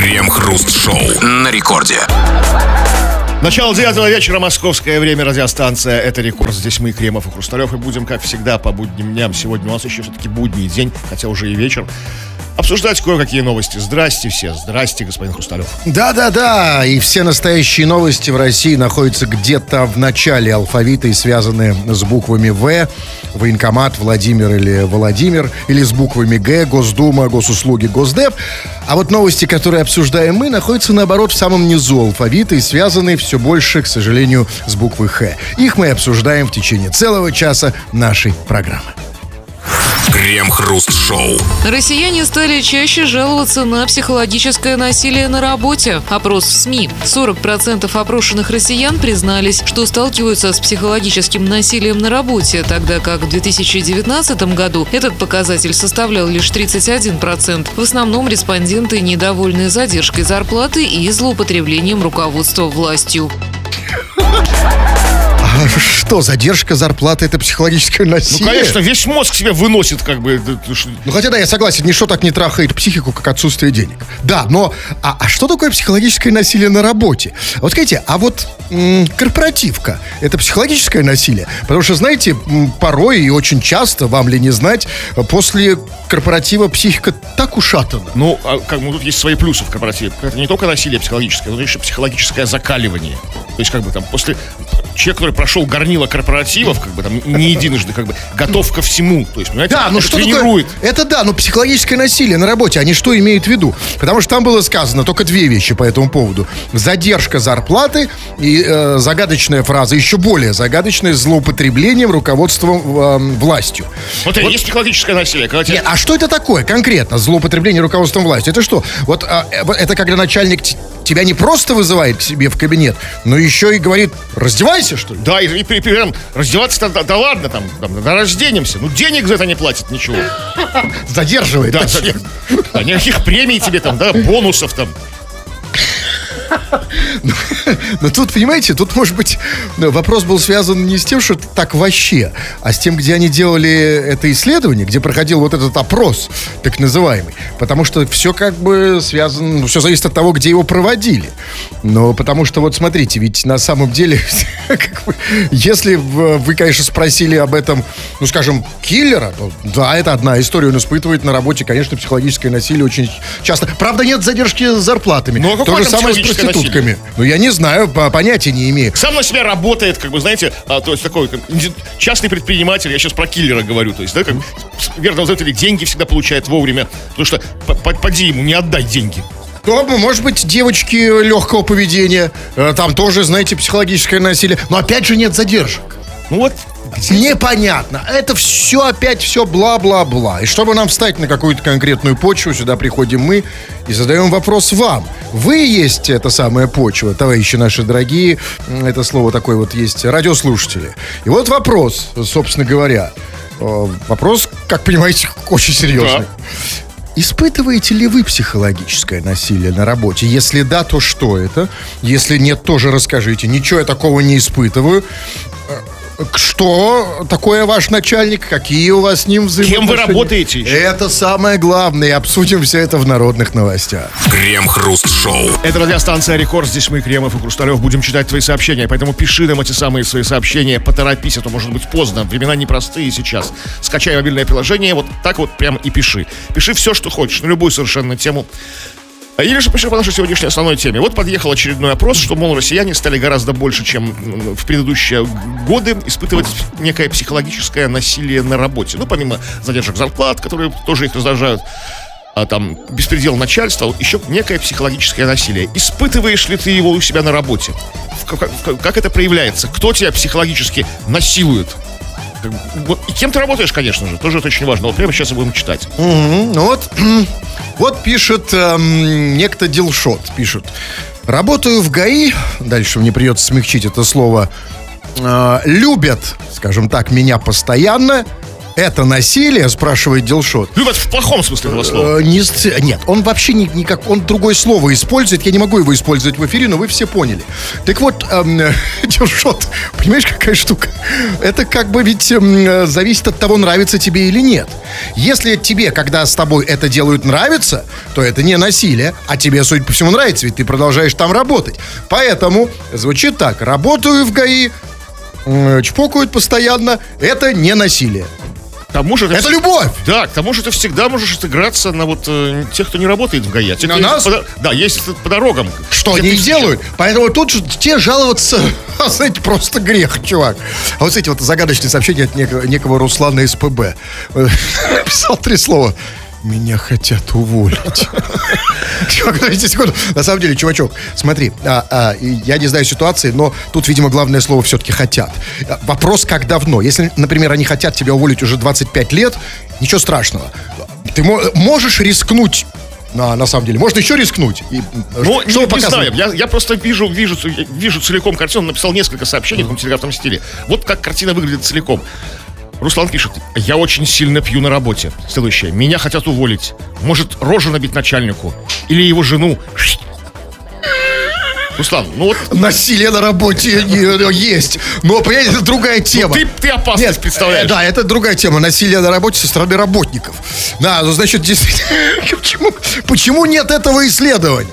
Крем-хруст-шоу на рекорде. Начало девятого вечера, московское время, радиостанция «Это рекорд». Здесь мы, Кремов и Хрусталев, и будем, как всегда, по будним дням. Сегодня у нас еще все-таки будний день, хотя уже и вечер. Обсуждать кое-какие новости. Здрасте все. Здрасте, господин Хрусталев. Да-да-да, и все настоящие новости в России находятся где-то в начале алфавита и связаны с буквами В, военкомат, Владимир или Владимир, или с буквами Г, Госдума, Госуслуги, Госдеп. А вот новости, которые обсуждаем мы, находятся, наоборот, в самом низу алфавита и связаны все больше, к сожалению, с буквой Х. Их мы обсуждаем в течение целого часа нашей программы. Крем-хруст-шоу. Россияне стали чаще жаловаться на психологическое насилие на работе. Опрос в СМИ. 40% опрошенных россиян признались, что сталкиваются с психологическим насилием на работе, тогда как в 2019 году этот показатель составлял лишь 31%. В основном респонденты недовольны задержкой зарплаты и злоупотреблением руководства властью. А что, задержка зарплаты это психологическое Ну, насилие? конечно, весь мозг себе выносит, как бы. Ну, хотя да, я согласен, ничто так не трахает психику, как отсутствие денег. Да, но а, а что такое психологическое насилие на работе? Вот скажите, а вот м, корпоративка это психологическое насилие? Потому что, знаете, м, порой и очень часто, вам ли не знать, после корпоратива психика так ушатана. Ну, а как бы тут есть свои плюсы в корпоративе. Это не только насилие психологическое, но еще психологическое закаливание. То есть, как бы там после человек, который прошел горнило корпоративов, как бы там не единожды, как бы готов ко всему. То есть, понимаете, Да, ну это что тренирует. такое? Это да, но психологическое насилие на работе, они что имеют в виду? Потому что там было сказано только две вещи по этому поводу. Задержка зарплаты и э, загадочная фраза, еще более загадочная, злоупотреблением руководством э, властью. Вот, это и есть психологическое насилие. Когда тебе Нет, а что это такое конкретно, злоупотребление руководством властью? Это что? Вот а, э, вот это когда начальник тебя не просто вызывает к себе в кабинет, но еще и говорит, раздевайся, что ли? Да, и, и при этом раздеваться-то, да, да ладно, там, там, да разденемся. Ну, денег за это не платят, ничего. Задерживает. Да, точнее. да, никаких премий тебе там, да, бонусов там. Но тут, понимаете, тут, может быть, ну, вопрос был связан не с тем, что так вообще, а с тем, где они делали это исследование, где проходил вот этот опрос, так называемый. Потому что все как бы связано, все зависит от того, где его проводили. Но потому что, вот смотрите, ведь на самом деле, если вы, конечно, спросили об этом, ну, скажем, киллера, то да, это одна история, он испытывает на работе, конечно, психологическое насилие очень часто. Правда, нет задержки с зарплатами. Ну, а То же самое с проститутками. Ну, я не знаю, по- понятия не имею. Сам на себя работает, как бы, знаете, а, то есть такой как, частный предприниматель, я сейчас про киллера говорю, то есть, да, как верно или деньги всегда получает вовремя, потому что по- по- поди ему, не отдай деньги. То, может быть, девочки легкого поведения, э, там тоже, знаете, психологическое насилие. Но опять же нет задержек. Ну вот, Непонятно. Это все опять все бла-бла-бла. И чтобы нам встать на какую-то конкретную почву, сюда приходим мы и задаем вопрос вам. Вы есть эта самая почва, товарищи наши дорогие. Это слово такое вот есть, радиослушатели. И вот вопрос, собственно говоря. Э, Вопрос, как понимаете, очень серьезный. Испытываете ли вы психологическое насилие на работе? Если да, то что это? Если нет, тоже расскажите. Ничего я такого не испытываю. Что такое ваш начальник? Какие у вас с ним взаимоотношения? Кем вы работаете еще? Это самое главное. И обсудим все это в народных новостях. Крем-хруст-шоу. это радиостанция Рекорд, здесь мы, Кремов и Хрусталев, будем читать твои сообщения, поэтому пиши нам эти самые свои сообщения, поторопись, а то может быть поздно, времена непростые сейчас. Скачай мобильное приложение, вот так вот прям и пиши. Пиши все, что хочешь, на любую совершенно тему. А Или же по нашей сегодняшней основной теме. Вот подъехал очередной опрос, что, мол, россияне стали гораздо больше, чем в предыдущие годы, испытывать некое психологическое насилие на работе. Ну, помимо задержек зарплат, которые тоже их раздражают, а там беспредел начальства, еще некое психологическое насилие. Испытываешь ли ты его у себя на работе? Как- как это проявляется? Кто тебя психологически насилует? И кем ты работаешь, конечно же, тоже это очень важно. Вот прямо сейчас будем читать. Мгм. Ну вот, вот пишет эм, некто Дилшот, пишет. Работаю в ГАИ, дальше мне придется смягчить это слово, э, любят, скажем так, меня постоянно, это насилие, спрашивает Дилшот. Ну, это в плохом смысле этого слова. Э, не Нет, он вообще не, никак, он другое слово использует. Я не могу его использовать в эфире, но вы все поняли. Так вот, эм, Дилшот, понимаешь, какая штука? Это как бы ведь э, зависит от того, нравится тебе или нет. Если тебе, когда с тобой это делают, нравится, то это не насилие, а тебе, судя по всему, нравится, ведь ты продолжаешь там работать. Поэтому звучит так. Работаю в ГАИ, чпокают постоянно, это не насилие. К тому же Это любовь! Да, к тому же ты всегда можешь отыграться на вот э, тех, кто не работает в те, На нас? по, да, ездит по дорогам. Что они и делают. Поэтому тут же те жаловаться, а, знаете, просто грех, чувак. А вот эти вот загадочные сообщения от некого, некого Руслана СПБ. Э, Писал три слова. Меня хотят уволить. Чувак, подождите секунду. На самом деле, чувачок, смотри, а, а, я не знаю ситуации, но тут, видимо, главное слово все-таки хотят. Вопрос, как давно. Если, например, они хотят тебя уволить уже 25 лет, ничего страшного. Ты мо- можешь рискнуть на, на самом деле. Можно еще рискнуть. И, Ну, что не, не знаю, я, я просто вижу, вижу, вижу целиком картину, написал несколько сообщений в том телеграфном стиле. Вот как картина выглядит целиком. Руслан пишет, я очень сильно пью на работе. Следующее, меня хотят уволить. Может, рожу набить начальнику. Или его жену. Руслан, ну вот Насилие на работе есть. Но, понимаете, это другая тема. ты, ты опасность Нет, представляешь. Да, это другая тема. Насилие на работе со стороны работников. Да, ну, значит, действительно, почему, почему нет этого исследования?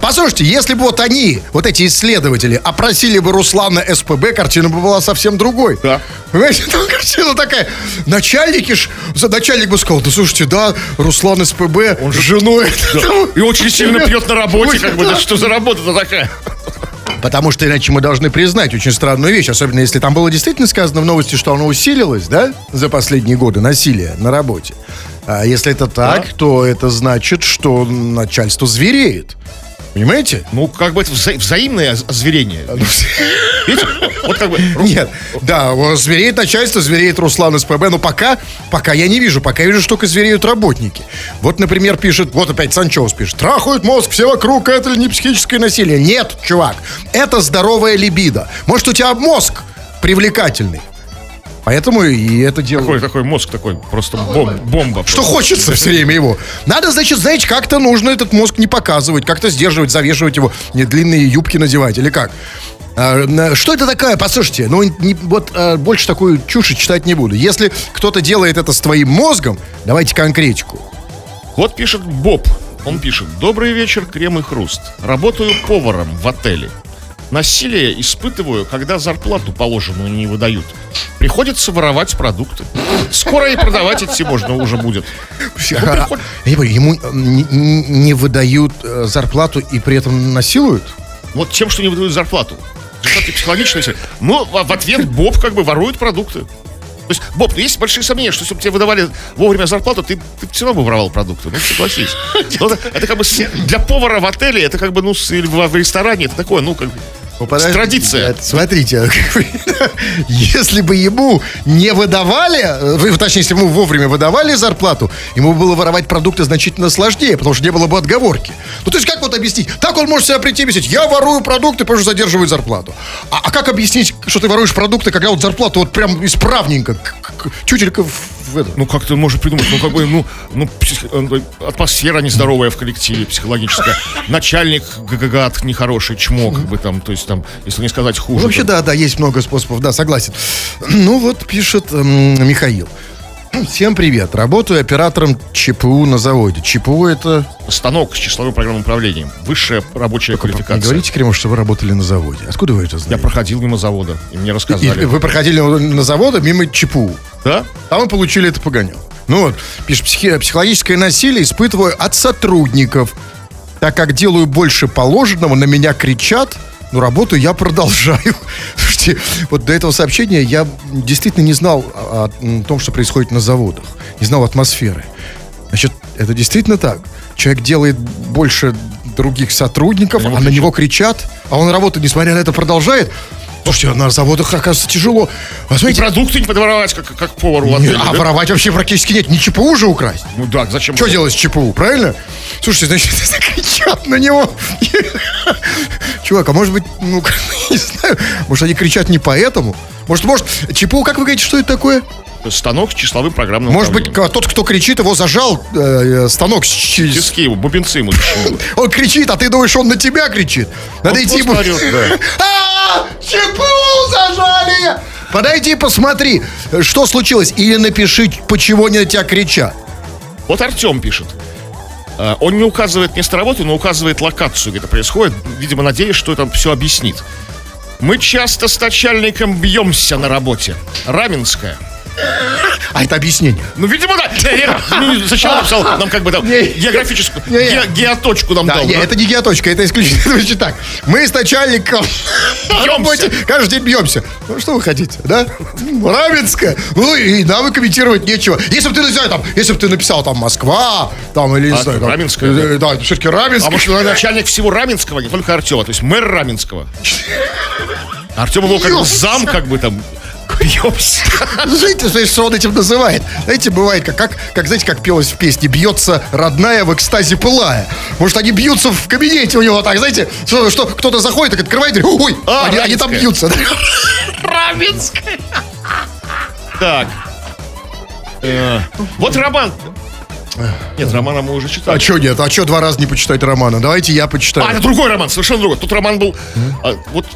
Послушайте, если бы вот они, вот эти исследователи, опросили бы Руслана СПБ, картина бы была совсем другой. Да. Понимаете, там картина такая. Начальники ж, начальник бы сказал, да слушайте, да, Руслан СПБ, он женой. И очень сильно пьет на работе, как бы, да что за работа-то такая? Потому что иначе мы должны признать очень странную вещь, особенно если там было действительно сказано в новости, что оно усилилось, да, за последние годы, насилие на работе. А если это так, то это значит, что начальство звереет. Понимаете? Ну, как бы это вза- взаимное оз- озверение. Видите? Вот как бы... Нет, да, звереет начальство, звереет Руслан СПБ, но пока, пока я не вижу, пока я вижу, что только звереют работники. Вот, например, пишет, вот опять Санчоус пишет, трахают мозг все вокруг, это ли не психическое насилие? Нет, чувак, это здоровая либидо. Может, у тебя мозг привлекательный. Поэтому и это Какой, делают. какой мозг такой, просто бом- бомба. Что хочется все время его. Надо, значит, знаете, как-то нужно этот мозг не показывать, как-то сдерживать, завешивать его, не длинные юбки надевать, или как? А, Что это такое? Послушайте, ну не- вот а, больше такую чушь читать не буду. Если кто-то делает это с твоим мозгом, давайте конкретику. Вот пишет Боб. Он пишет. Добрый вечер, крем и хруст. Работаю поваром в отеле. Насилие испытываю, когда зарплату положенную не выдают. Приходится воровать продукты. Скоро и продавать идти можно уже будет. Ну, ему э, не, выдают э, зарплату и при этом насилуют? Вот тем, что не выдают зарплату. Все. Ну, в ответ Боб как бы ворует продукты. То есть, Боб, ну есть большие сомнения, что если бы тебе выдавали вовремя зарплату, ты, ты все равно бы воровал продукты. Ну, согласись. Ну, это, как бы для повара в отеле, это как бы, ну, или в ресторане, это такое, ну, как бы, Ну, подожди, традиция. это, Смотрите, если бы ему не выдавали, э, точнее, если бы ему вовремя выдавали зарплату, ему было воровать продукты значительно сложнее, потому что не было бы отговорки. Ну, то есть, как вот объяснить? Так он может себя прийти и объяснить, я ворую продукты, потому что задерживают зарплату. А, а как объяснить, что ты воруешь продукты, когда вот зарплату вот прям исправненько, чутелька в, это? Ну, как ты можешь придумать? Ну, как бы, ну, ну псих- э, атмосфера нездоровая в коллективе, психологическая. Начальник гагагат нехороший, чмо, как бы там, то есть там, если не сказать хуже. Вообще, то- да, да, есть много способов, да, согласен. Ну вот пишет эм, Михаил. Всем привет. Работаю оператором ЧПУ на заводе. ЧПУ это... Станок с числовым программным управлением. Высшая рабочая Не квалификация. говорите, Кремов, что вы работали на заводе. Откуда вы это Я знаете? проходил мимо завода, и мне И рассказали. вы проходили на завода мимо ЧПУ. Да? Там вы получили это погоняло. Ну вот, пишет, «Психи- психологическое насилие испытываю от сотрудников. Так как делаю больше положенного, на меня кричат, но работу я продолжаю. Слушайте, вот до этого сообщения я действительно не знал о, о том, что происходит на заводах. Не знал атмосферы. Значит, это действительно так. Человек делает больше других сотрудников, а на него кричат, а он работу, несмотря на это, продолжает. Слушайте, на заводах, оказывается, тяжело. А И продукты не подворовать, как, как повару в не, отеле, а да? воровать вообще практически нет. Не ЧПУ же украсть. Ну да, зачем? Что делать с ЧПУ, правильно? Слушайте, значит, кричат на него. Чувак, а может быть, ну, не знаю, может, они кричат не поэтому? Может, может, ЧПУ, как вы говорите, что это такое? Станок с числовым программным Может быть, тот, кто кричит, его зажал э, э, станок с чи- Тиски бубенцы ему. Он кричит, а ты думаешь, он на тебя кричит? Надо идти... ЧПУ зажали! Подойди, посмотри, что случилось. Или напиши, почему они на тебя кричат. Вот Артем пишет. А, Он не указывает место работы, но указывает локацию, где это происходит. Видимо, надеясь, что это все объяснит. Мы часто с начальником бьемся на работе. Раменская. А это объяснение. Ну, видимо, да. Не, не, ну, он написал нам как бы там Не. географическую, Не, не. ге- геоточку нам Да, дал? не, да? это не геоточка, это исключительно значит так. Мы с начальником на работе каждый день бьемся. Ну, что вы хотите, да? Раменская. Ну, и нам и комментировать нечего. Если бы ты, не знаю, там, если бы ты написал там Москва, там, или, не А, знаю, там, Раменская, э, Да, все-таки А Раменская. может, он начальник всего Раменского, не только Артема, то есть мэр Раменского. Артем был как бы зам, как бы там. Бьемся. Знаете, знаете, что он этим называет? Знаете, бывает, как, как, как, знаете, как пелось в песне «Бьется родная в экстазе пылая». Может, они бьются в кабинете у него так, знаете, что, что кто-то заходит, так открывает дверь, ой, А, они, они там Раменская. бьются. Так. Э, Вот роман. Нет, романа мы уже читали. А что нет? А что два раза не почитать романа? Давайте я почитаю. А, это другой роман, совершенно другой. Тут роман был... а, вот...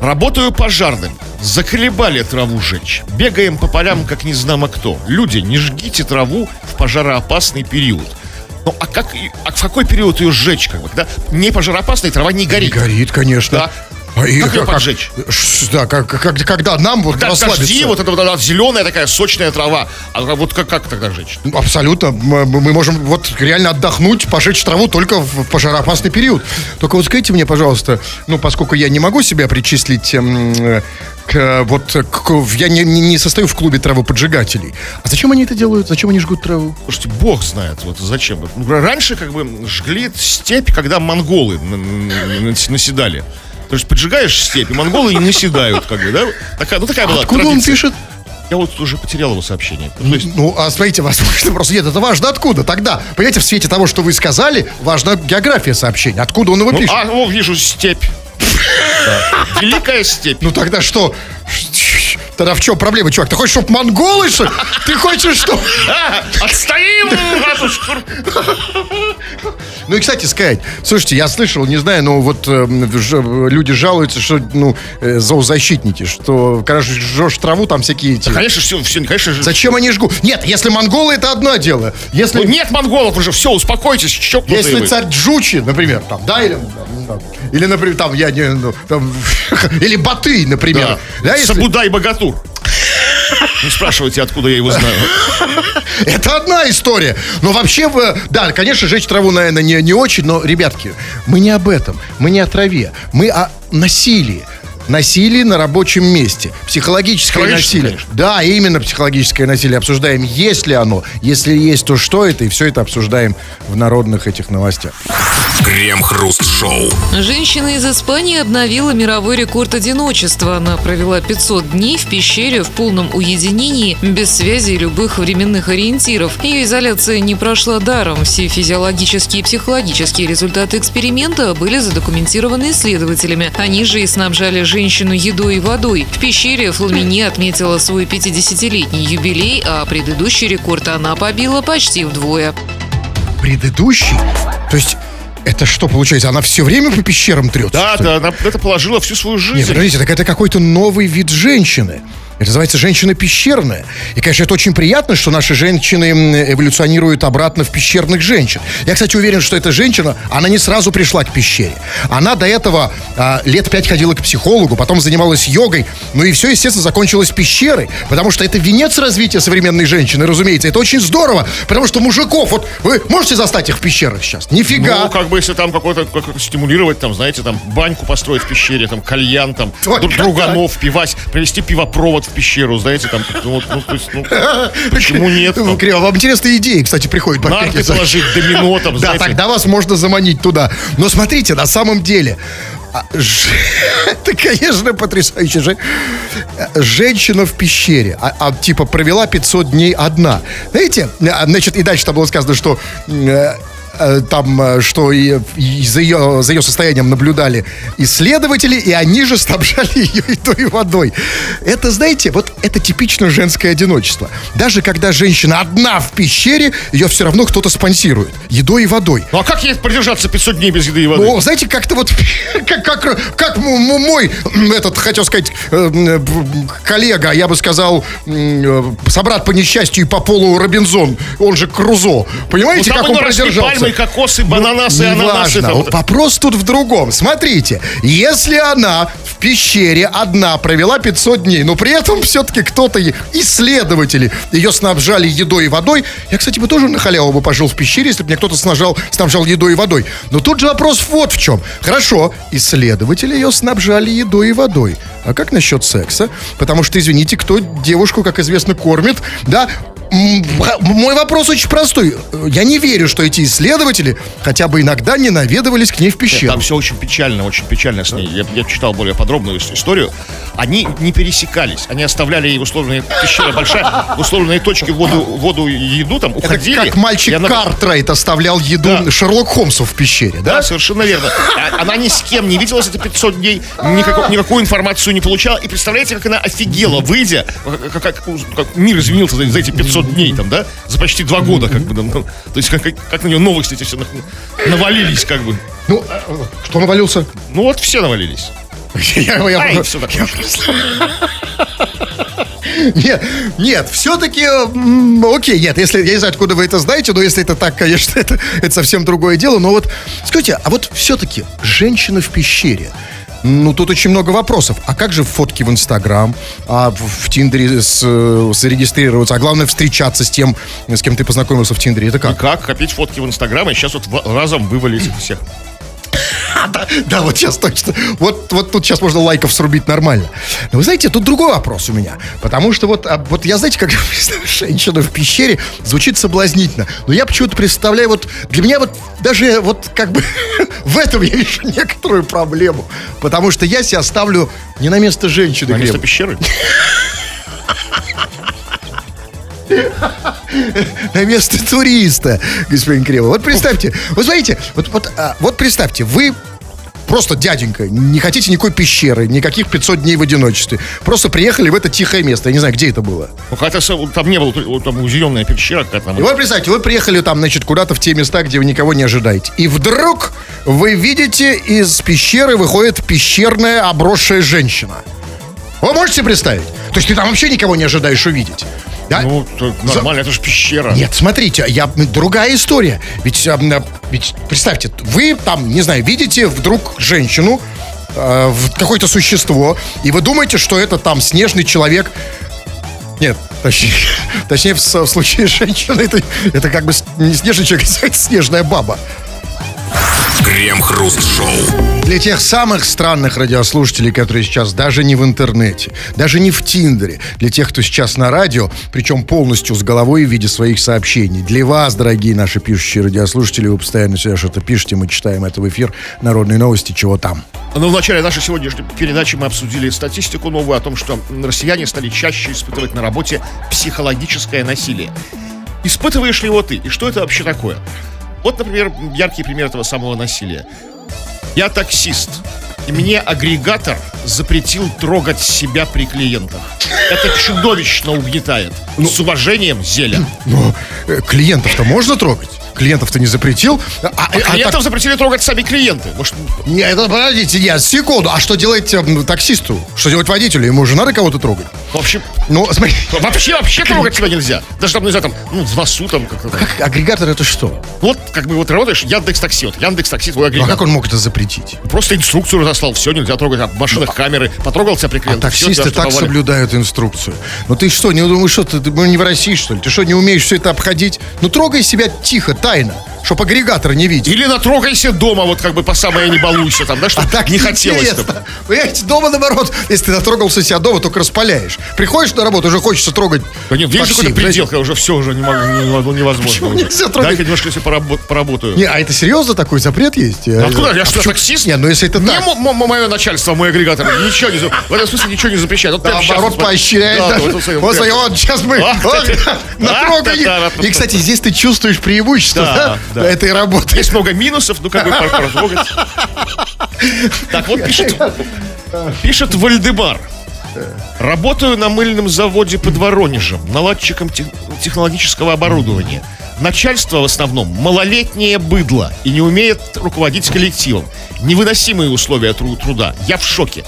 Работаю пожарным. Заколебали траву жечь. Бегаем по полям, как не знамо кто. Люди, не жгите траву в пожароопасный период. Ну, а как, а в какой период ее сжечь, как бы, когда не пожароопасный, трава не Не горит? горит, конечно. Да. А и Как её поджечь? Ш- Да, как, как- когда нам вот Да, расслабиться. дожди, вот эта вот, зеленая такая сочная трава. А вот как, как тогда жечь? Абсолютно. Мы, мы можем вот реально отдохнуть, пожечь траву только в пожароопасный период. Только вот скажите мне, пожалуйста, ну, поскольку я не могу себя причислить э, к, вот, к- я не, не- состою в клубе травоподжигателей. А зачем они это делают? Зачем они жгут траву? Слушайте, бог знает, вот зачем. Ну, раньше как бы жгли степь, когда монголы наседали. То есть поджигаешь степь, и монголы не наседают, как бы, да? Такая, ну такая была Откуда он традиция. пишет? Я вот уже потерял его сообщение. То есть, Ну, а смотрите, возможно, просто нет, это важно откуда тогда. Понимаете, в свете того, что вы сказали, важна география сообщения. Откуда он его ну, пишет? а, о, вижу степь. Великая степь. Ну тогда что? Тогда в чем проблема, чувак? Ты хочешь, чтобы монголы, что ли? Ты хочешь, что... А, отстоим, матушка. Ну и, кстати, сказать, слушайте, я слышал, не знаю, но вот эм, ж- люди жалуются, что, ну, э, зоозащитники, что, когда ж- жжешь траву, там всякие эти... Конечно, все, все, конечно же. Зачем они жгут? Нет, если монголы, это одно дело. Если, Ну, нет монголов уже, все, успокойтесь, чокнутые если вы. царь Джучи, например, там, да, или, там, или например, там, я не, ну, там, или Батый, например. Да. Да, если- Сабудай Богатур. Не спрашивайте, откуда я его знаю. Это одна история. Но вообще, да, конечно, жечь траву, наверное, не, не очень, но, ребятки, мы не об этом. Мы не о траве. Мы о насилии. Насилие на рабочем месте. Психологическое насилие. конечно. Да, именно психологическое насилие. Обсуждаем, есть ли оно. Если есть, то что это. И все это обсуждаем в народных этих новостях. Крем-хруст-шоу. Женщина из Испании обновила мировой рекорд одиночества. Она провела 500 дней в пещере в полном уединении, без связи и любых временных ориентиров. Ее изоляция не прошла даром. Все физиологические и психологические результаты эксперимента были задокументированы исследователями. Они же и снабжали женщину едой и водой. В пещере Фламини отметила свой 50-летний юбилей, а предыдущий рекорд она побила почти вдвое. Предыдущий? То есть, это что получается? Она все время по пещерам трется? Да, да, она это положила всю свою Нет, жизнь. подождите, так это какой-то новый вид женщины. Это называется женщина пещерная. И, конечно, это очень приятно, что наши женщины эволюционируют обратно в пещерных женщин. Я, кстати, уверен, что эта женщина, она не сразу пришла к пещере. Она до этого а, лет пять ходила к психологу, потом занималась йогой. Ну и все, естественно, закончилось пещерой. Потому что это венец развития современной женщины, разумеется. Это очень здорово. Потому что мужиков, вот вы можете застать их в пещерах сейчас? Нифига. Ну, как бы, если там какой-то, как, стимулировать, там, знаете, там, баньку построить в пещере, там, кальян, там, Ой, друганов, пивать, привезти пивопровод в пещеру, знаете, там, ну, вот, ну, то есть, ну, почему нет? Ну? Криво, вам интересные идеи, кстати, приходят Нарты положить, домино, там, Да, тогда вас можно заманить туда. Но смотрите, на самом деле, а, это, конечно, потрясающе. Же- Женщина в пещере, а, а, типа провела 500 дней одна. Знаете, а, значит, и дальше там было сказано, что э, э, там, э, что и, и за, ее, за ее состоянием наблюдали исследователи, и они же снабжали ее и водой. Это, знаете, вот это типично женское одиночество. Даже когда женщина одна в пещере, ее все равно кто-то спонсирует. Едой и водой. Ну а как ей продержаться 500 дней без еды и воды? Ну, знаете, как-то вот, как, как, как мой, этот, хотел сказать, э, коллега, я бы сказал, э, собрат по несчастью и по полу Робинзон, он же Крузо. Понимаете, Ну, как он продержался? Пальмы, кокосы, бананасы, ананасы. Неважно. там. Вот Вопрос тут в другом. Смотрите, если она в пещере одна провела 500 дней, но при этом все-таки кто-то, исследователи, ее снабжали едой и водой, я, кстати, бы тоже на халяву бы пожил в пещере, если бы мне кто-то снабжал, снабжал едой и водой. Но тут же вопрос вот в чем. Хорошо, исследователи ее снабжали едой и водой. А как насчет секса? Потому что, извините, кто девушку, как известно, кормит, да? Мой вопрос очень простой. Я не верю, что эти исследователи хотя бы иногда не наведывались к ней в пещеру. Там все очень печально, очень печально с ней. Я, я читал более подробную ис- историю. Они не пересекались. Они оставляли ей в условной пещере большая, в условной точке воду, воду и еду, там Это уходили. как мальчик она- Картрайт оставлял еду Да. Шерлок Холмсу в пещере, Да, да? совершенно верно. А- Она ни с кем не виделась эти 500 дней, никакой- никакую информацию не получала. И представляете, как она офигела, выйдя, как, как- как мир изменился за эти 500 дней, там, да? За почти два года, как бы. там, ну, то есть, как, как- на нее новости эти все на- навалились, как бы. Ну, кто навалился? Ну вот все навалились. Нет, нет, все-таки, окей, нет, если, я не знаю, откуда вы это знаете, но если это так, конечно, это, это совсем другое дело, но вот, скажите, а вот все-таки женщина в пещере, ну, тут очень много вопросов. А как же фотки в Инстаграм, а в, Тиндере с, э, зарегистрироваться, а главное встречаться с тем, с кем ты познакомился в Тиндере, это как? Как копить фотки в Инстаграм, и сейчас вот разом вывалить всех. да, да, вот сейчас точно. Вот, вот тут сейчас можно лайков срубить нормально. Но вы знаете, тут другой вопрос у меня. Потому что вот, а, вот я, знаете, как женщина в пещере звучит соблазнительно. Но я почему-то представляю, вот для меня вот даже вот как бы в этом я вижу некоторую проблему. Потому что я себя ставлю не на место женщины. На место Глеб. пещеры. на место туриста, господин Кремов. Вот представьте, вот знаете, вот, вот, а, вот представьте, вы просто дяденька, не хотите никакой пещеры, никаких 500 дней в одиночестве. Просто приехали в это тихое место. Я не знаю, где это было. Ну, хотя там не было, там зеленая пещера какая-то. И вот представьте, вы приехали там, значит, куда-то в те места, где вы никого не ожидаете. И вдруг вы видите, из пещеры выходит пещерная обросшая женщина. Вы можете представить? То есть ты там вообще никого не ожидаешь увидеть. Да? Ну, нормально, это же пещера. Нет, смотрите, я, другая история. Ведь, а, м, ведь представьте, вы там, не знаю, видите вдруг женщину, э, какое-то существо, и вы думаете, что это там снежный человек. Нет, точнее, точнее в, в случае женщины это, это как бы не снежный человек, это снежная баба. Крем-хруст-шоу. Для тех самых странных радиослушателей, которые сейчас даже не в интернете, даже не в Тиндере, для тех, кто сейчас на радио, причем полностью с головой в виде своих сообщений. Для вас, дорогие наши пишущие радиослушатели, вы постоянно сюда что-то пишете, мы читаем это в эфир. Народные новости, чего там. Но в начале нашей сегодняшней передачи мы обсудили статистику новую о том, что россияне стали чаще испытывать на работе психологическое насилие. Испытываешь ли его ты? И что это вообще такое? Вот, например, яркий пример этого самого насилия. Я таксист, и мне агрегатор запретил трогать себя при клиентах. Это чудовищно угнетает. С уважением, Зеля. Но э, клиентов-то можно трогать? Клиентов-то не запретил. А, а- а Клиентов так- запретили трогать сами клиенты. Может, Не, это подождите, я секунду. А что делать м, таксисту? Что делать водителю? Ему же надо кого-то трогать? в общем, Ну, смотри, вообще, вообще трогать себя нельзя. Даже там, нельзя там, ну, в носу там как-то. там. как агрегатор это что? Вот, как бы вот работаешь, Яндекс Такси, вот Яндекс Такси, твой Ну, а как он мог это запретить? Просто инструкцию разослал, все, нельзя трогать, а в машинах камеры, потрогал тебя при А клиентах, всё, таксисты тебя так соблюдают инструкцию. Ну ты что, не думаешь, что ты, ну, не в России, что ли? Ты что, не умеешь все это обходить? Ну трогай себя тихо, тайно, чтоб агрегатор не видел. Или натрогайся дома, вот как бы по самое не балуйся там, да, чтобы А так не хотелось. интересно. Понимаете, дома наоборот, если ты натрогался себя дома, только распаляешь. Приходишь на работу, уже хочется трогать Да нет, такси, какой-то предел, когда уже все, уже не могу, не невозможно. Нельзя трогать? Дай-ка немножко если поработ- поработаю. Не, а это серьезно такой запрет есть? Ну, Откуда? Я А что, таксист? Не, ну если это так. мое начальство, мой агрегатор, ничего не, в этом смысле ничего не запрещает. Вот Наоборот, поощряет. Вот, сейчас мы А, натрогали. А, И, кстати, здесь ты чувствуешь преимущество Да, да. этой работы. Есть много минусов, ну как бы потрогать. Так вот пишет, пишет Вальдемар. Работаю на мыльном заводе под Воронежем, наладчиком тех- технологического оборудования. Начальство в основном малолетнее быдло и не умеет руководить коллективом. Невыносимые условия тру- труда. Я в шоке.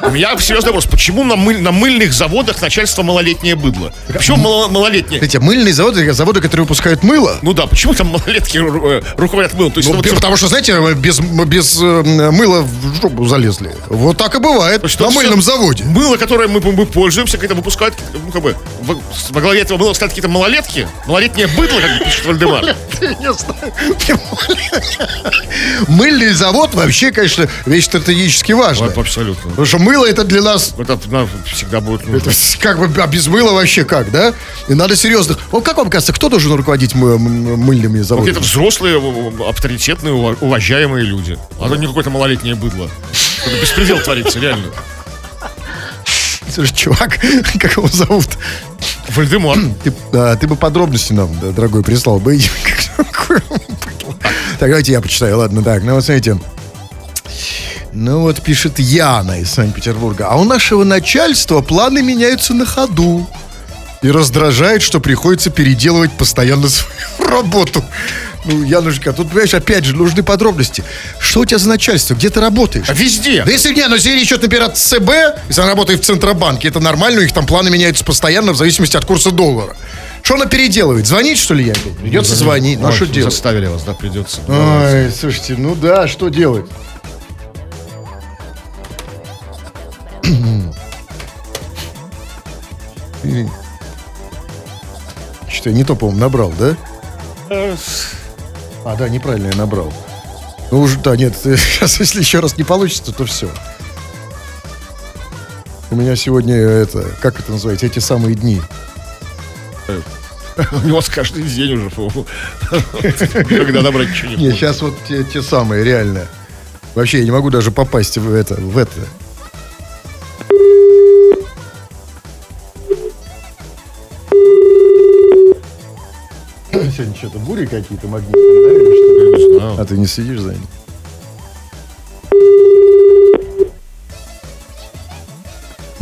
У меня серьезный вопрос. Почему на, мыль- на мыльных заводах начальство малолетнее быдло? Почему мало- малолетнее? Эти мыльные заводы, заводы, которые выпускают мыло. Ну да, почему там малолетки ру- э, руководят мылом? То есть, Ну, вот потому что, знаете, без, без э, мыла в жопу залезли. Вот так и бывает Что на мыльном заводе. Мыло, которое мы, мы пользуемся, когда выпускают, ну, как бы, во, главе этого мыла стоят какие-то малолетки, малолетнее быдло, как пишет Вальдемар. Мыльный завод вообще, конечно, вещь стратегически важная. Абсолютно. Потому что мыло это для нас Это нам всегда будет нужно. Это как бы, а без мыла вообще как, да? И надо серьезно. Вот как вам кажется, кто должен руководить мы- мыльными заводами? взрослые, э, авторитетные, ува- уважаемые люди. А то не какое-то малолетнее быдло. Это беспредел творится, реально. Слушай, чувак, как его зовут? Вальдемар. Ты, а, ты бы подробности нам, да, дорогой, прислал бы. Так, давайте я почитаю, ладно, так, ну вот смотрите. Ну вот пишет Яна из Санкт-Петербурга. А у нашего начальства планы меняются на ходу. И раздражает, что приходится переделывать постоянно свою работу. Ну, Янушка, тут, понимаешь, опять же, нужны подробности. Что у тебя за начальство? Где ты работаешь? А везде. Да если не, ну если речь идет, например, от ЦБ, если она работает в Центробанке, это нормально, у них там планы меняются постоянно в зависимости от курса доллара. Что она переделывает? Звонить, что ли, я? Придется звонить. Ну, а что делать? Заставили вас, да, придется. Ой, слушайте, ну да, что делать? И- Что, я не то, по-моему, набрал, да? А, да, неправильно я набрал. Ну уже, да, нет, сейчас, если еще раз не получится, то все. У меня сегодня это, как это называется, эти самые дни. У него каждый день уже. Когда набрать ничего не Не, будет. сейчас вот те, те самые, реально. Вообще, я не могу даже попасть в это, в это. Сегодня что-то бури какие-то магнитные, да, или что? Знаю. А ты не следишь за ним?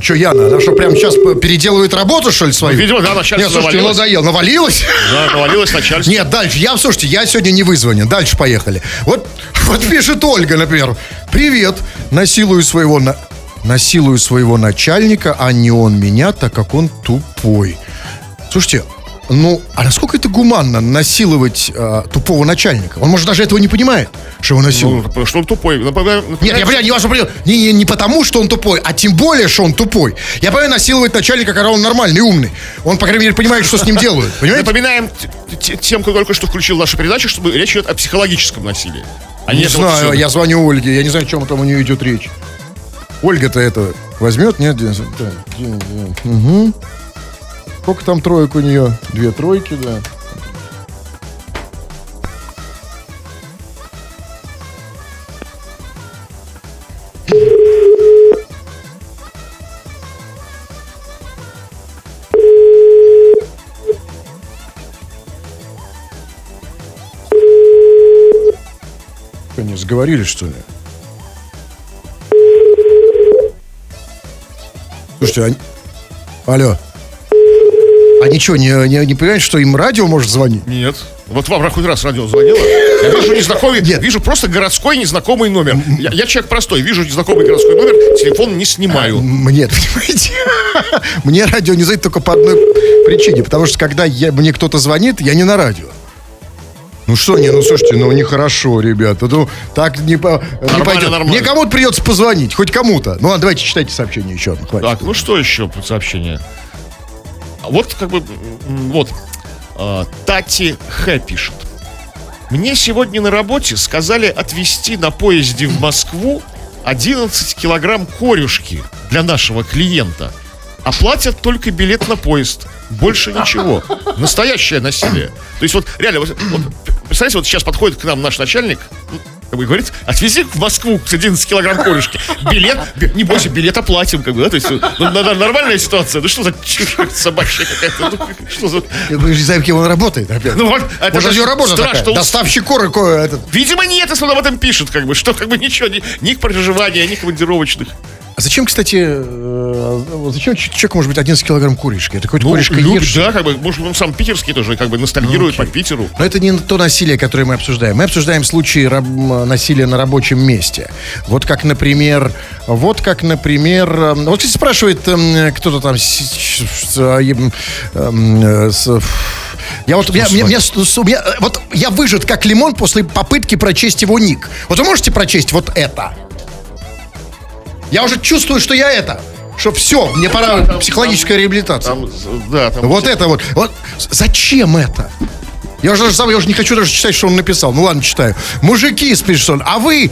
Че, Яна, она что, прям сейчас переделывает работу, что ли, свою? Видимо, да, начальство Нет, слушайте, навалилось. надоел. Навалилось? Да, навалилось начальство. Нет, дальше. Я, слушайте, я сегодня не вызвонен. Дальше поехали. Вот, вот пишет Ольга, например. Привет. Насилую своего... На... Насилую своего начальника, а не он меня, так как он тупой. Слушайте, ну, а насколько это гуманно насиловать э, тупого начальника? Он, может, даже этого не понимает, что его насилуют. Ну, что он тупой. Напоминаю- Нет, я понимаю, не важно, не, не, не потому, что он тупой, а тем более, что он тупой. Я понимаю, насиловать начальника, когда он нормальный, умный. Он, по крайней мере, понимает, что с ним делают. Понимаете? Напоминаем тем, кто только что включил нашу передачу, чтобы речь идет о психологическом насилии. А Не знаю, я звоню Ольге, я не знаю, о чем там у нее идет речь. Ольга-то это возьмет, нет? Ден- Сколько там троек у нее? Две тройки, да. Они сговорились, что ли? Слушайте, они... Алло. А ничего, не, не, не понимаете, что им радио может звонить? Нет. Вот вам хоть раз радио звонило? Я вижу незнакомый, Нет. вижу просто городской незнакомый номер. Я, я человек простой, вижу незнакомый городской номер, телефон не снимаю. Мне, понимаете, мне радио не звонит только по одной причине. Потому что когда я, мне кто-то звонит, я не на радио. Ну что, не, ну слушайте, ну нехорошо, ребята. Ну, так не, по, не Нормально, пойдет. нормально. Мне кому-то придется позвонить, хоть кому-то. Ну ладно, давайте читайте сообщение еще одно. Хватит. Так, ну что еще сообщение? А Вот как бы, вот, а, Тати Х пишет. Мне сегодня на работе сказали отвезти на поезде в Москву 11 килограмм корюшки для нашего клиента. Оплатят только билет на поезд. Больше ничего. Настоящее насилие. То есть вот реально, вот, вот, представляете, вот сейчас подходит к нам наш начальник, Как бы говорит, отвези в Москву 11 килограмм корешки. Билет, не бойся, билет оплатим, как бы, да, то есть, ну, ну, на- нормальная ситуация. Ну что за чушь собачья какая-то, ну, что за... Вы же знаете, кем он работает опять. Ну, вот, это Может, же работа страшно. такая. Доставщик коры, ко- этот. Видимо, нет, если он об этом пишет, как бы, что как бы ничего, ни, ни проживания, ни командировочных. А зачем, кстати, э, зачем ч- человеку может быть 11 килограмм корешки? Это какой-то Ну, корешка любит, ешь. да, как бы, может, он сам питерский тоже, как бы, ностальгирует по Питеру. Но это не то насилие, которое мы обсуждаем. Мы обсуждаем случаи раб- насилия на рабочем месте. Вот как, например, вот как, например, эм, вот кстати, спрашивает эм, кто-то там, с- эм, э, я вот, я, мне- мне с- с- у меня, э, вот я выжат как лимон после попытки прочесть его ник. Вот вы можете прочесть вот это? Я уже чувствую, что я это. Что все, мне пора психологическая реабилитация. Там, да, там... Вот это вот. вот. Зачем это? Я уже, сам, я уже не хочу даже читать, что он написал. Ну ладно, читаю. Мужики, пишет он, а вы...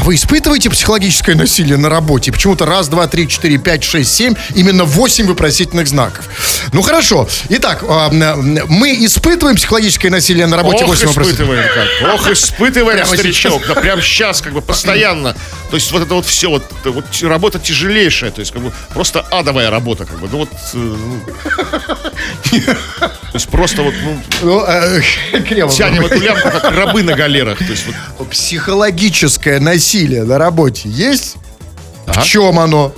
Вы испытываете психологическое насилие на работе? Почему-то раз, два, три, четыре, пять, шесть, семь. Именно восемь вопросительных знаков. Ну хорошо. Итак, а, мы испытываем психологическое насилие на работе Ох, испытываем как. Ох, испытываем, Прямо старичок. Да прям сейчас, как бы, постоянно. То есть вот это вот все, вот, вот работа тяжелейшая. То есть, как бы, просто адовая работа, как бы. Ну вот... э, ну. То есть просто вот, ну, Ну, э, тянем эту лямку, как рабы на галерах. То есть вот Психологическое насилие на работе есть? Ага. В чем оно?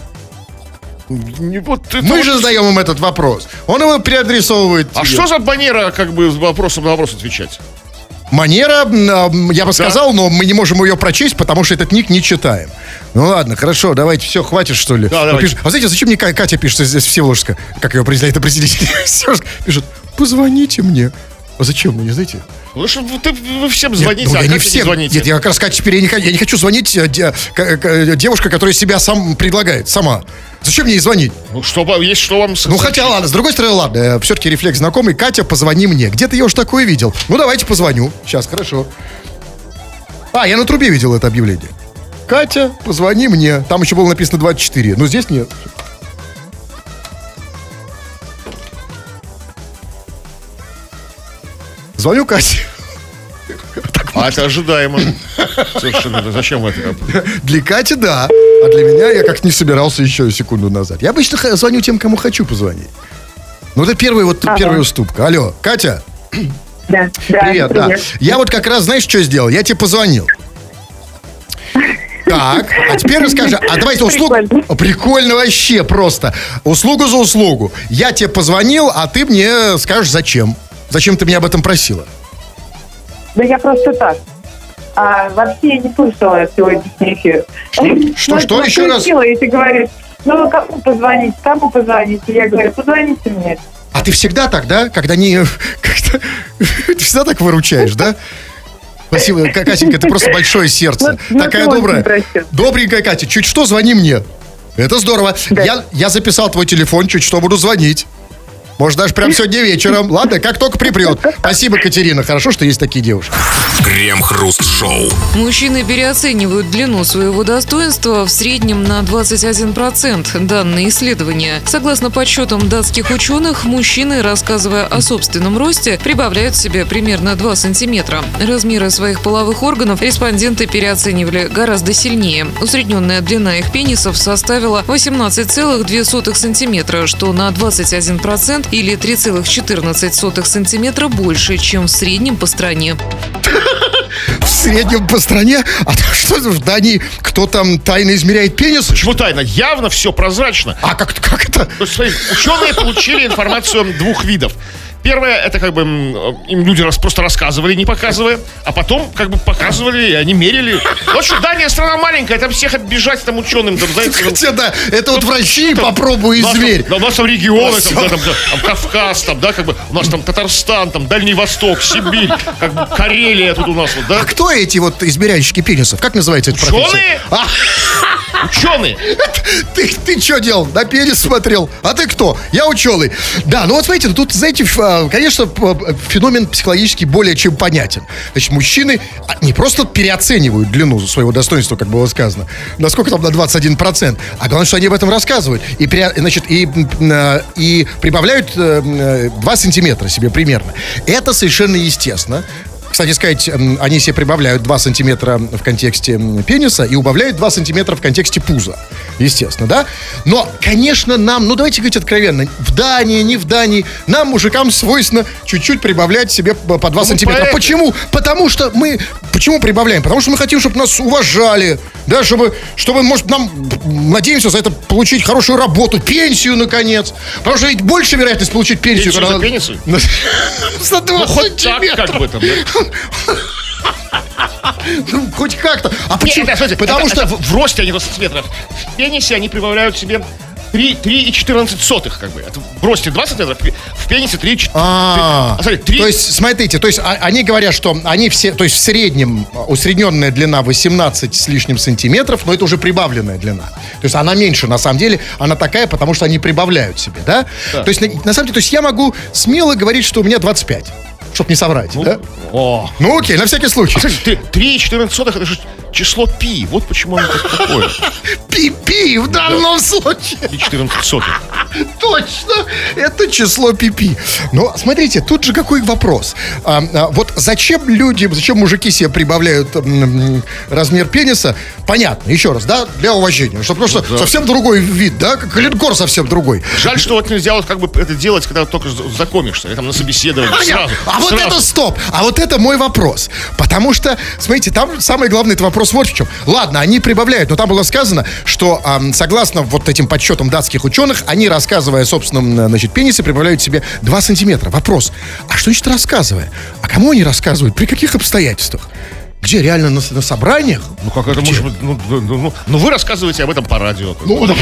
вот Мы вот- же задаем им этот вопрос. Он его переадресовывает. А тебе. что за манера, как бы, с вопросом на вопрос отвечать? Манера, м, я бы сказал, но мы не можем ее прочесть, потому что этот ник не читаем. Ну ладно, хорошо, давайте, все, хватит, что ли. Да, давайте. пишет- а знаете, зачем мне Ка- Катя пишет здесь Всеволожска? Как ее определяет определитель? Всеволожска пишет, позвоните мне. А зачем вы не знаете? Ну что вы, ты- вы всем Нет, звоните, ну, а не всем. звоните? Нет, я как раз сказать теперь я не, я не хочу звонить э, де- к- к- девушка, которая себя сам предлагает, сама. Зачем мне ей звонить? Ну что, вам- есть что вам... Ну, хотя, ладно, с другой стороны, ладно, все-таки рефлекс знакомый. Катя, позвони мне. Где-то я уж такое видел. Ну, давайте позвоню. Сейчас, хорошо. А, я на трубе видел это объявление. Катя, позвони мне. Там еще было написано 24, но здесь нет. Звоню Кате. А это ожидаемо. Совершенно. да Зачем вы это? Для Кати, да. А для меня я как-то не собирался еще секунду назад. Я обычно звоню тем, кому хочу позвонить. Ну, это первая вот первая уступка. Алло, Катя, Да, да, Привет, да. Я вот как раз, знаешь, что сделал? Я тебе позвонил. Так, а теперь расскажи, а давайте услугу... Прикольно. Прикольно вообще просто. Услугу за услугу. Я тебе позвонил, а ты мне скажешь, зачем. Зачем ты меня об этом просила? Да я просто так. А, вообще я не слышала сегодняшний эфир. что, Ну, что? Еще раз? включила, И ты говоришь, ну кому позвонить, кому позвонить? Я говорю, позвоните мне. А ты всегда так, да? Когда не... Когда... Ты всегда так выручаешь, да? Спасибо, Ка- Катенька, ты просто большое сердце. Вот- вот Такая очень добрая. просил. Добренькая Катя, чуть что, звони мне. Это здорово. Да. Я, я записал твой телефон, чуть что буду звонить. Может, даже прямо сегодня вечером. Ладно, как только припрет. Спасибо, Катерина. Хорошо, что есть такие девушки. Крем-хруст-шоу. Мужчины переоценивают длину своего достоинства в среднем на 21%. Данные исследования. Согласно подсчетам датских ученых, мужчины, рассказывая о собственном росте, прибавляют себе примерно 2 сантиметра. Размеры своих половых органов респонденты переоценивали гораздо сильнее. Усредненная длина их пенисов составила 18,2 сантиметра, что на 21% или 3,14 сантиметра больше, чем в среднем по стране. В среднем по стране. А то что в Дании кто там тайно измеряет пенис? Почему тайна? Явно все прозрачно. А как, как это? Ученые получили информацию двух видов. Первое, это как бы им люди рас- просто рассказывали, не показывая, а потом как бы показывали, и они мерили. Вот что Дания страна маленькая, там всех оббежать там ученым, там, знаете, там, Хотя, да, это вот в России попробуй там- измерь. да, у нас там регионы, там, да, там, да, там Кавказ, там, да, как бы, у нас там Татарстан, там Дальний Восток, Сибирь, как бы Карелия тут у нас вот, да. А кто эти вот измеряющие пенисов? Как называется профессия? Ученые? А, Ученые. ты, ты что делал? На пенис смотрел? А ты кто? Я ученый. Да, ну вот смотрите, тут, знаете, а, конечно, п- феномен психологически более чем понятен. Значит, мужчины а, не просто переоценивают длину своего достоинства, как было сказано, насколько там на 21%, а главное, что они об этом рассказывают. И, значит, и, э, и прибавляют э, м, э, 2 сантиметра себе примерно. Это совершенно естественно. Кстати сказать, они себе прибавляют 2 сантиметра в контексте пениса и убавляют 2 сантиметра в контексте пуза. Естественно, да? Но, конечно, нам, ну давайте говорить откровенно, в Дании, не в Дании, нам, мужикам, свойственно чуть-чуть прибавлять себе по по 2 сантиметра. поэтому. Почему? Потому что мы... Почему прибавляем? Потому что мы хотим, чтобы нас уважали, да, чтобы, чтобы, может, нам, надеемся за это получить хорошую работу, пенсию, наконец. Потому что ведь больше вероятность получить пенсию, Пенсию за пенисы? За 2 Ну, так, сантиметра. как бы там, да? Ну, хоть как-то. А почему? Нет, смотрите, Потому это- что... это в росте они 20 сантиметров. В пенисе они прибавляют себе 3, 3,14 сотых, как бы. Это в росте 20 сантиметров, в пенисе 3,14. А, А, смотри, 3... То есть, смотрите, то есть а- они говорят, что они все, то есть в среднем а, усредненная длина 18 с лишним сантиметров, но это уже прибавленная длина. То есть она меньше, на самом деле, она такая, потому что они прибавляют себе, да? То есть, на, на самом деле, то есть я могу смело говорить, что у меня 25, чтобы не соврать, да? О. Ну окей, на всякий случай. Кстати, 3,14 сотых это же число пи. Вот почему оно так такое. Пи-пи в данном случае. 3,14 сотых. Точно, это число пипи. Но смотрите, тут же какой вопрос. А, а, вот зачем люди, зачем мужики себе прибавляют м, размер пениса? Понятно, еще раз, да, для уважения. Что просто совсем другой вид, да, как линкор совсем другой. Жаль, что вот нельзя вот как бы это делать, когда только знакомишься, там на собеседовании сразу. а вот сразу. это стоп! А вот это мой вопрос. Потому что, смотрите, там самый главный это вопрос вот в чем. Ладно, они прибавляют, но там было сказано, что ам, согласно вот этим подсчетам датских ученых, они, рассказывая о собственном, э, значит, пенисе, прибавляют себе 2 сантиметра. Вопрос, а что значит рассказывая? А кому они рассказывают? При каких обстоятельствах? Где, реально на, на собраниях? Ну как это может быть? Ну, ну, ну, ну, ну, вы рассказываете об этом по радио. Ну, да.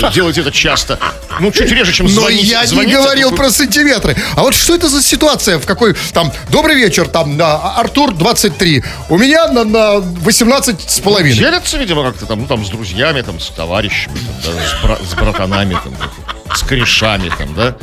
да? Делаете это часто. Ну, чуть реже, чем Но звонить. я не говорил а про сантиметры. А вот что это за ситуация, в какой там добрый вечер, там на Артур 23, у меня на, на 18 с половиной. Делятся, видимо, как-то там, ну, там, с друзьями, там, с товарищами, там, да, с, бра- с братанами, там, с корешами, там, да?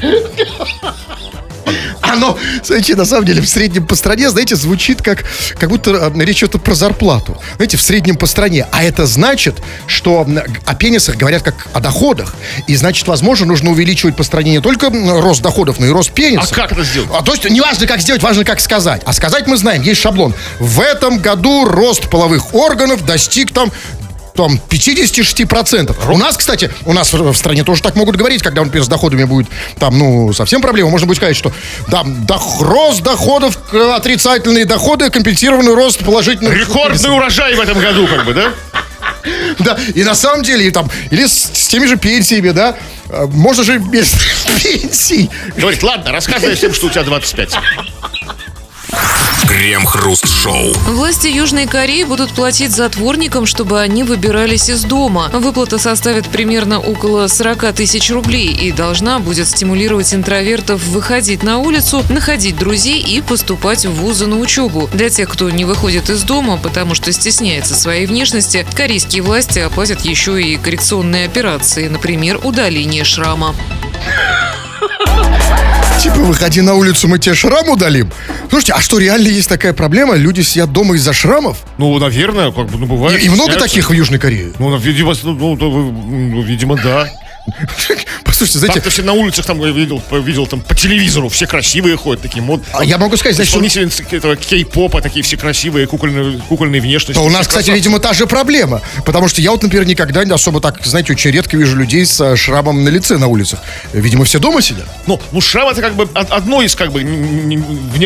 Оно, знаете, на самом деле в среднем по стране, знаете, звучит как, как будто э, речь идет про зарплату. Знаете, в среднем по стране. А это значит, что о пенисах говорят как о доходах. И значит, возможно, нужно увеличивать по стране не только рост доходов, но и рост пенисов. А как это сделать? А, то есть не важно, как сделать, важно, как сказать. А сказать мы знаем, есть шаблон. В этом году рост половых органов достиг там там 56%. У нас, кстати, у нас в стране тоже так могут говорить, когда, например, с доходами будет там, ну, совсем проблема. Можно будет сказать, что да, дох- рост доходов, э, отрицательные доходы, компенсированный рост положительных. Рекордный урожай в этом году, как бы, да? Да, и на самом деле, и там, или с, с теми же пенсиями, да, э, можно же без пенсий. Говорит, ладно, рассказывай всем, что у тебя 25. Крем-хруст-шоу. Власти Южной Кореи будут платить затворникам, чтобы они выбирались из дома. Выплата составит примерно около 40 тысяч рублей и должна будет стимулировать интровертов выходить на улицу, находить друзей и поступать в вузы на учебу. Для тех, кто не выходит из дома, потому что стесняется своей внешности, корейские власти оплатят еще и коррекционные операции, например, удаление шрама. Типа, выходи на улицу, мы тебе шрам удалим. Слушайте, а что, реально есть такая проблема? Люди сидят дома из-за шрамов? Ну, наверное, как бы, ну, И, бывает. и много стесняются. таких в Южной Корее? Ну, видимо, ну, ну, ну, видимо, да. Послушайте, знаете, все на улицах там видел, видел там по телевизору, все красивые ходят, такие мод. а я могу сказать, значит, Исполнительницы этого кей-попа, такие все красивые, кукольные, кукольные внешности. то у нас, кстати, красавцы. видимо, та же проблема. Потому что я вот, например, никогда не особо так, знаете, очень редко вижу людей с э, шрамом на лице на улицах. Видимо, все дома сидят. Ну, ну, шрам это как бы од- одно из как бы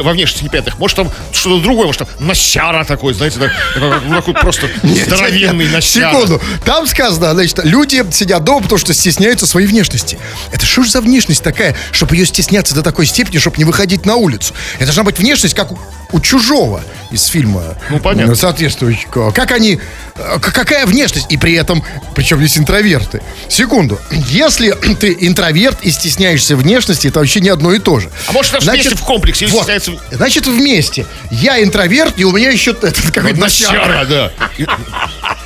во внешности неприятных. Может там что-то другое, может там носяра такой, знаете, так- такой, ну, такой просто здоровенный носяра. Секунду. Там сказано, значит, люди сидят дома, потому что стесняются своей внешности. Это что ж за внешность такая, чтобы ее стесняться до такой степени, чтобы не выходить на улицу? Это должна быть внешность, как у, у чужого из фильма. Ну, понятно. Соответствующего. Как они... э, Какая внешность? И при этом, причем здесь интроверты. Секунду. Если ты интроверт и стесняешься внешности, это вообще не одно и то же. А может, это вместе в комплексе, вот, стесняется- Значит, вместе. Я интроверт, и у меня еще этот какой-то носяра. Носяра, да.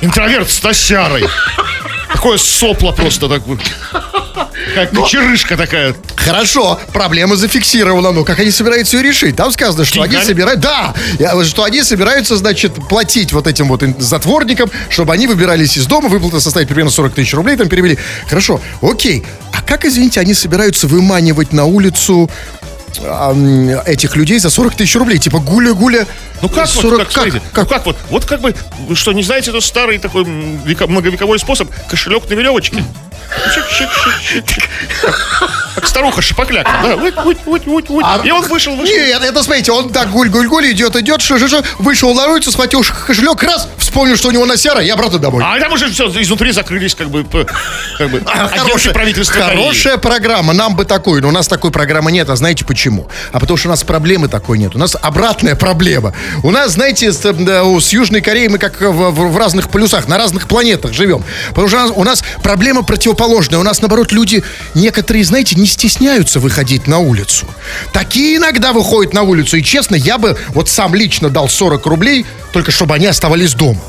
Интроверт с носярой. Такое сопло просто такое. Как черышка такая. Хорошо, проблема зафиксирована. Но как они собираются ее решить? Там сказано, что они Деньгами? собирают... Да, что они собираются, значит, платить вот этим вот затворникам, чтобы они выбирались из дома. Выплата составит примерно 40 тысяч рублей, там перевели. Хорошо, окей. А как, извините, они собираются выманивать на улицу этих людей за 40 тысяч рублей. Типа гуля-гуля. Ну как 40 вот, как, смотрите, ну как вот, вот как бы, вы что, не знаете, это старый такой века- многовековой способ, кошелек на веревочке. Чик-чик-чик-чик. Как старуха шипокляк, да, вот, вот, вот, вот, вот. А- И он вышел, вышел. Нет, это смотрите, он так гуль-гуль-гуль идет, идет, ш ш ш вышел на улицу, схватил кошелек, раз, вспомнил, что у него носяра, и обратно домой. А там уже все изнутри закрылись, как бы, как бы агенты Хорошая, правительства Кореи. хорошая программа, нам бы такой, но у нас такой программы нет, а знаете почему? А потому что у нас проблемы такой нет, у нас обратная проблема. У нас, знаете, с, с Южной Кореей мы как в, в- в разных полюсах, на разных планетах живем. Потому что у нас, у нас проблема противоположная, у нас, наоборот, люди, некоторые, знаете, не стесняются выходить на улицу. Такие иногда выходят на улицу, и честно, я бы вот сам лично дал 40 рублей, только чтобы они оставались дома.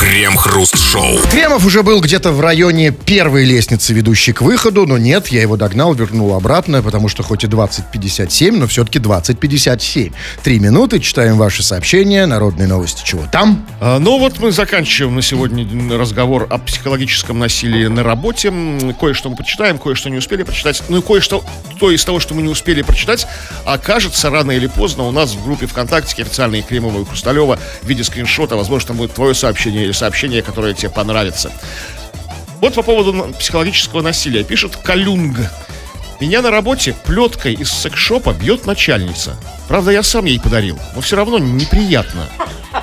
Крем-хруст-шоу. Кремов уже был где-то в районе первой лестницы, ведущей к выходу, но нет, я его догнал, вернул обратно, потому что хоть и 20.57, но все-таки 20.57. Три минуты, читаем ваши сообщения, народные новости, чего там? А, Ну вот мы заканчиваем на сегодня разговор о психологическом насилии на работе. Кое-что мы прочитаем, кое-что не успели прочитать. Ну и кое-что, то из того, что мы не успели прочитать, окажется рано или поздно у нас в группе ВКонтакте официальной Кремова и Хрусталева в виде скриншота. Возможно, там будет твое сообщение или сообщение, которое тебе понравится. Вот по поводу психологического насилия. Пишет Калюнг. Меня на работе плеткой из секс-шопа бьет начальница. Правда, я сам ей подарил, но все равно неприятно.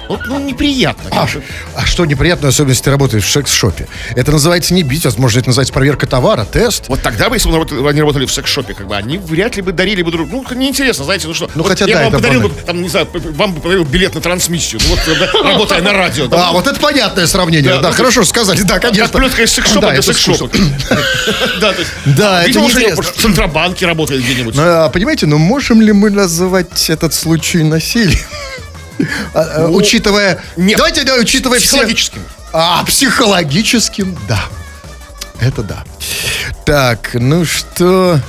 Вот, ну, неприятно. А, а что неприятно, особенно если ты работаешь в секс-шопе? Это называется не бить, возможно, это называется проверка товара, тест. Вот тогда бы, если бы они работали в секс-шопе, как бы, они вряд ли бы дарили бы друг Ну, неинтересно, знаете, ну что. Ну, вот хотя я да, бы вам подарил бы, там, не знаю, вам бы подарил билет на трансмиссию. Ну, вот, да, работая на радио. да, А, ну, вот это понятное сравнение. Да, Да, ну, хорошо сказали, да, конечно. Как плетка из секс-шопа Да, это секс-шопа. Да, то есть, Да, это в Центробанке работает где-нибудь. Ну, а, понимаете, ну можем ли мы называть этот случай насилием? А, а, Учитывая... нет. Давайте, да, учитывая все... Психологическим. А, психологическим, да. Это да. Так, ну что...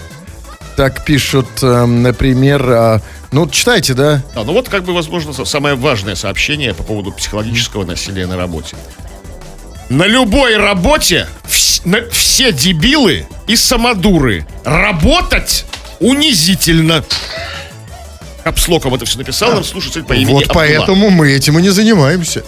Так пишут, эм, например... а, ну, читайте, да? Да, ну вот, как бы, возможно, самое важное сообщение по поводу психологического насилия на работе. На любой работе вс- на- все дебилы и самодуры. Работать унизительно. Капслоком это все написал нам слушатель по имени вот Абдулла. поэтому мы этим и не занимаемся.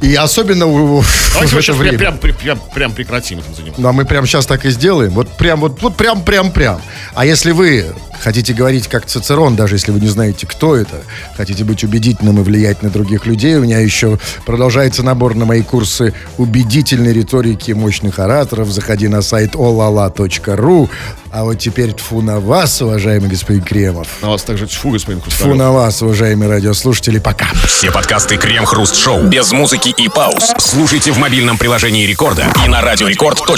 И особенно у- в Давайте мы это время. прям, прям, прям, прям прекратим этим заниматься. Ну, а мы прямо сейчас так и сделаем. Вот прям, вот, вот прям, прям, прям. А если вы хотите говорить как Цицерон, даже если вы не знаете, кто это, хотите быть убедительным и влиять на других людей, у меня еще продолжается набор на мои курсы убедительной риторики мощных ораторов. Заходи на сайт olala.ru. А вот теперь тфу на вас, уважаемый господин Кремов. На вас также тьфу, господин Тфу Хрусталев. на вас, уважаемые радиослушатели. Пока. Все подкасты Крем-хруст-шоу без музыки и пауз слушайте в мобильном приложении Рекорда и на радиорекорд.ру.